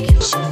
make you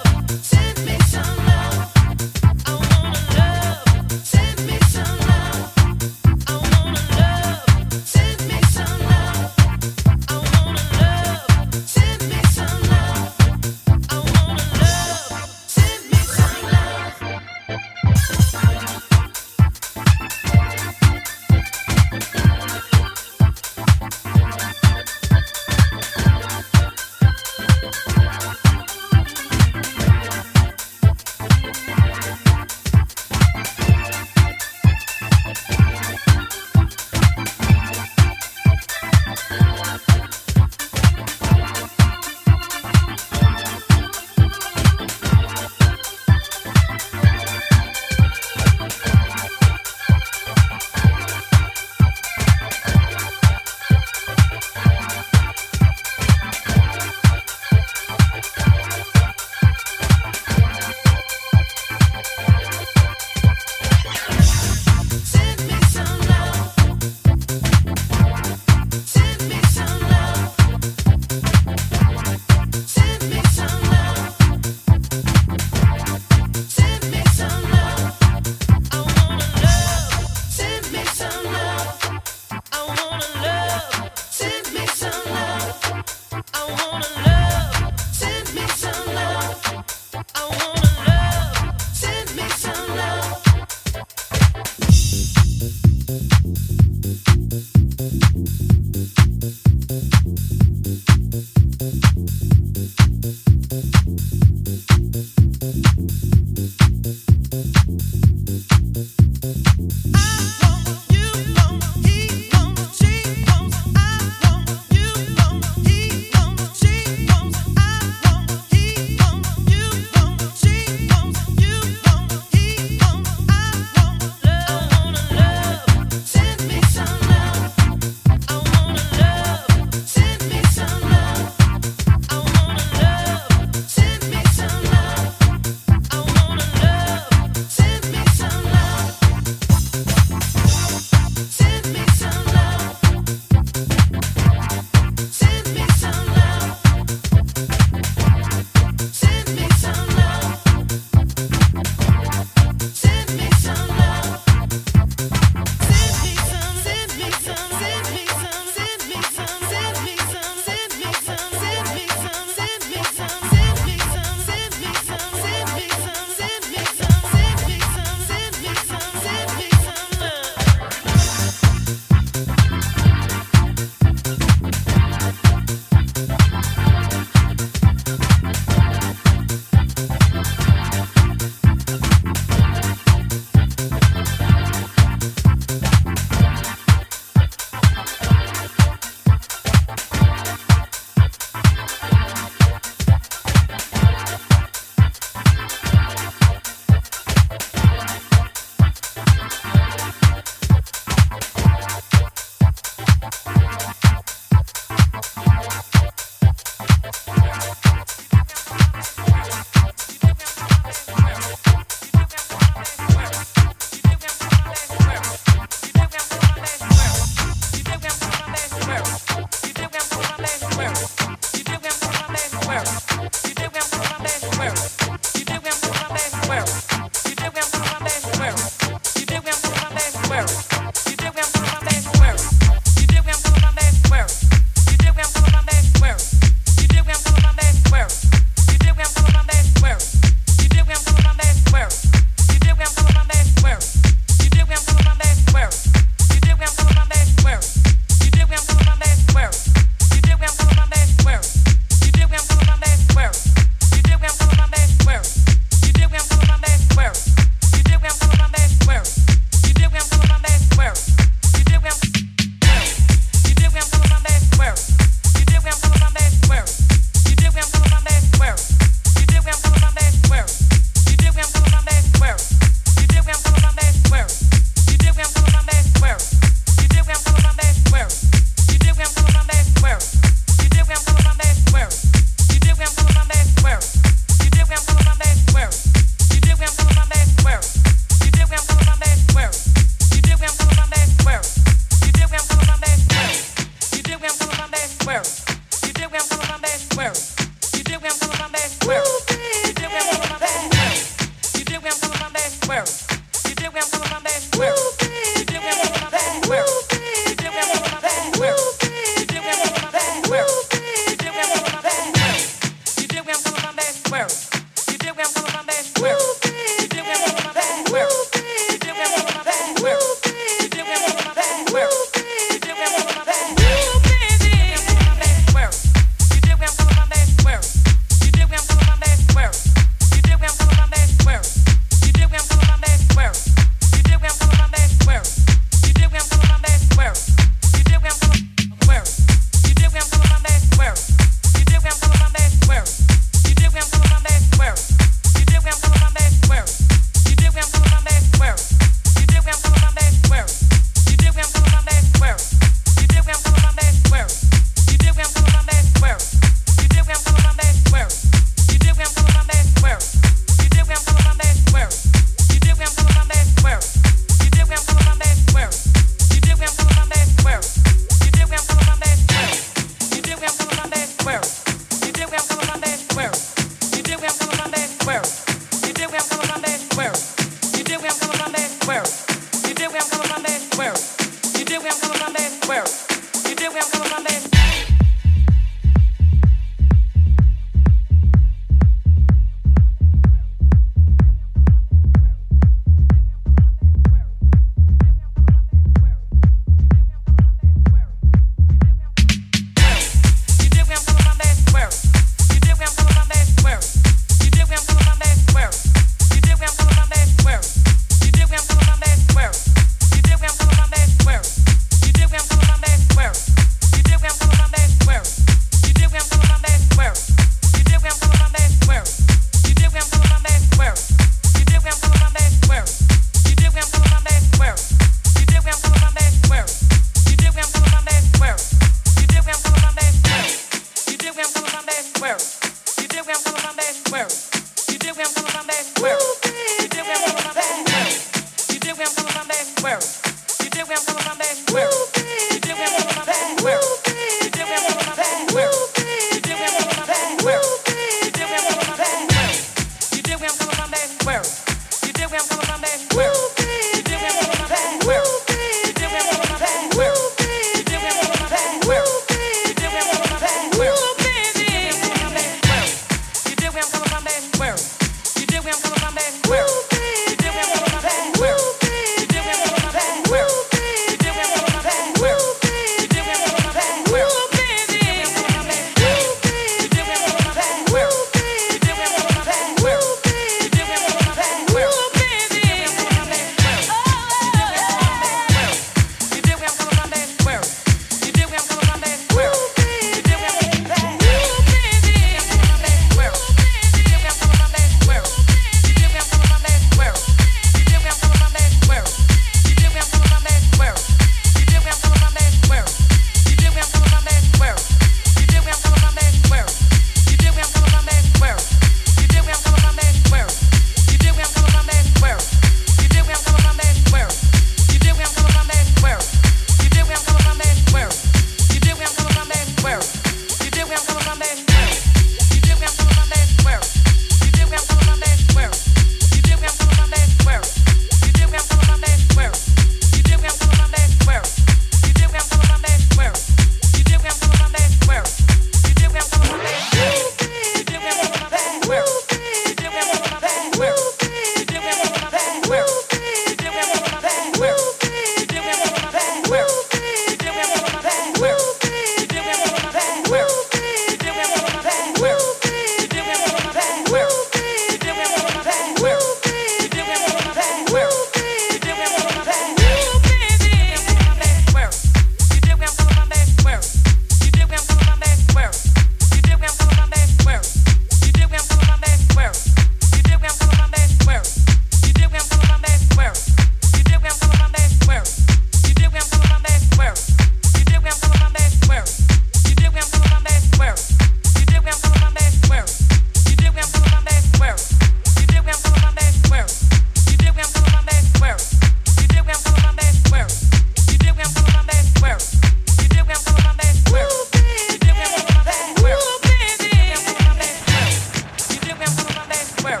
Where?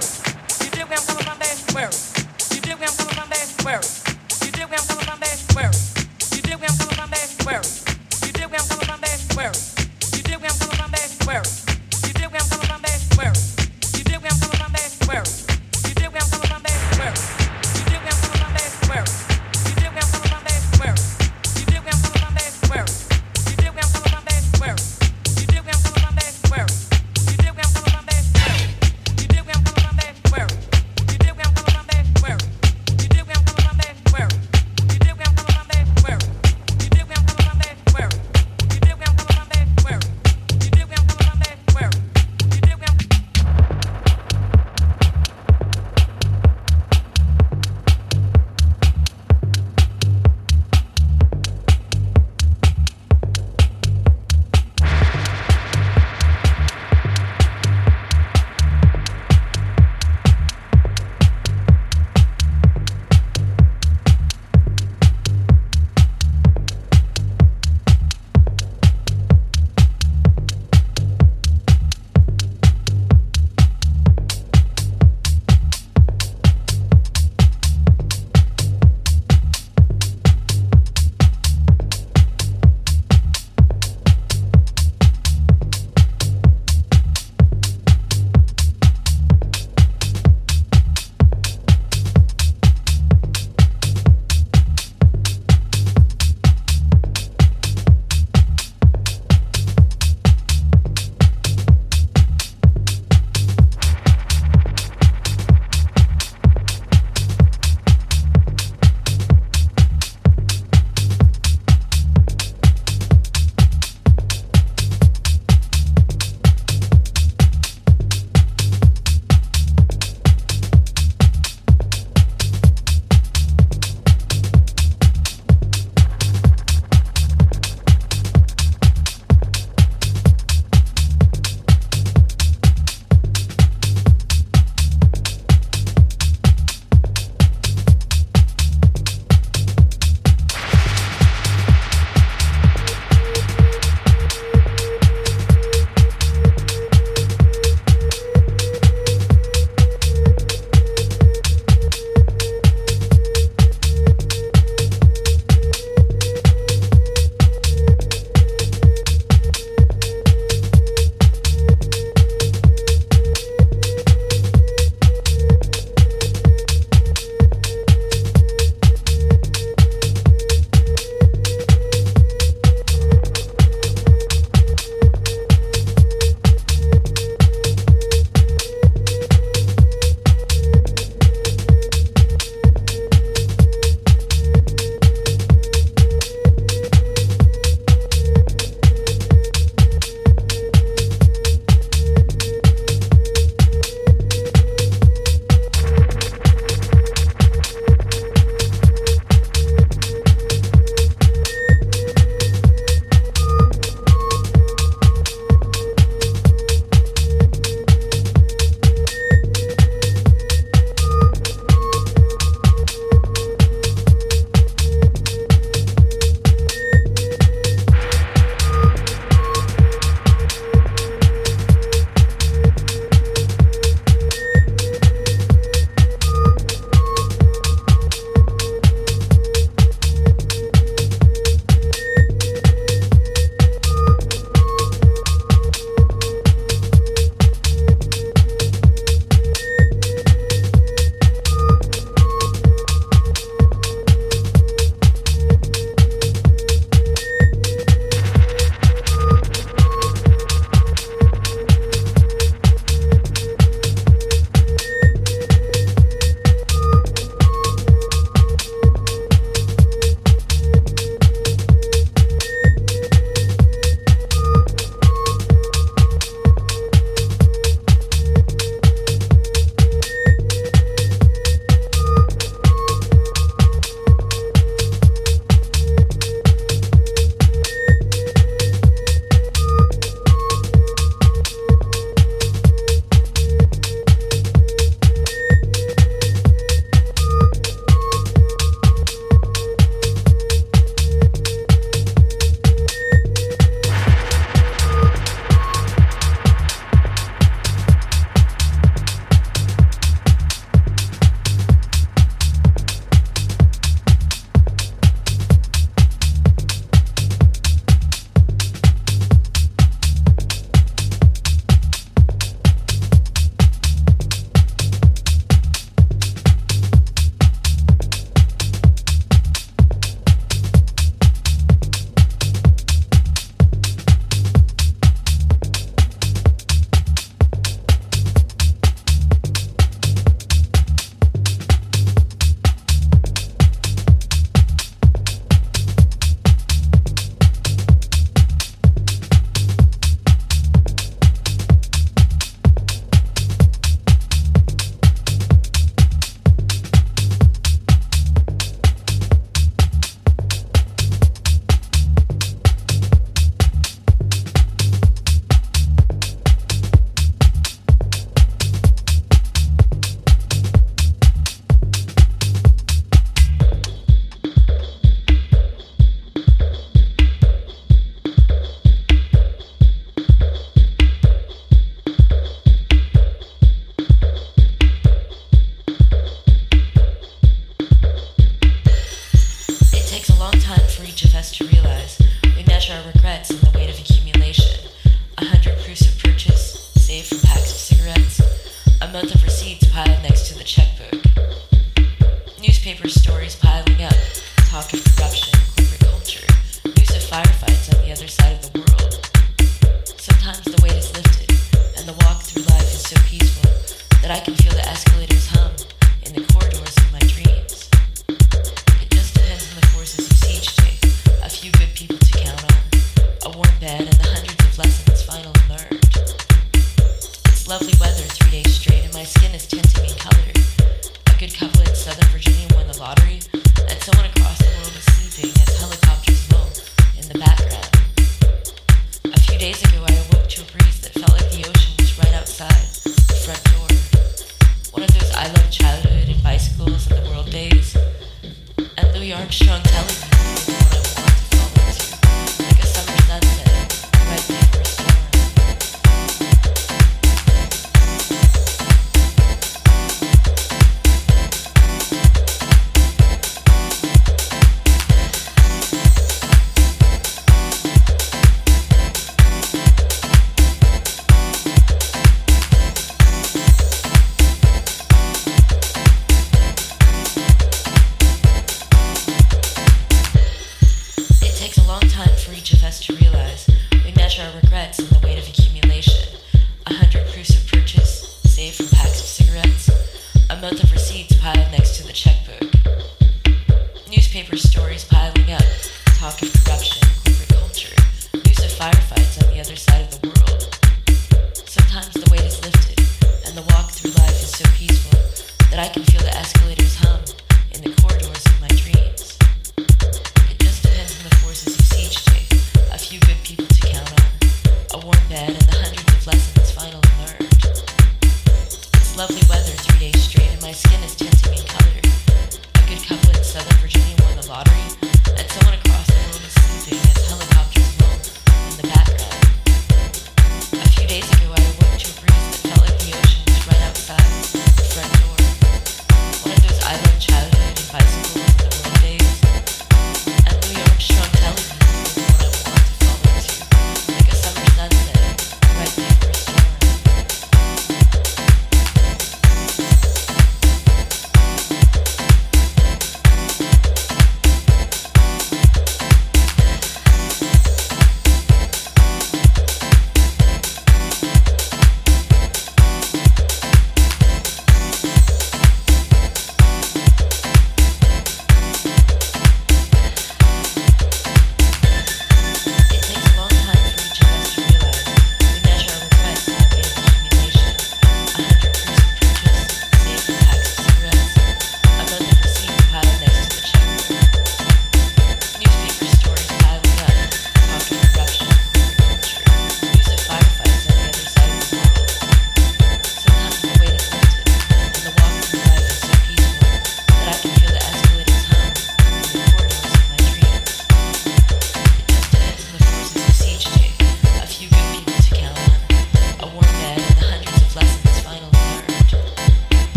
Purchase,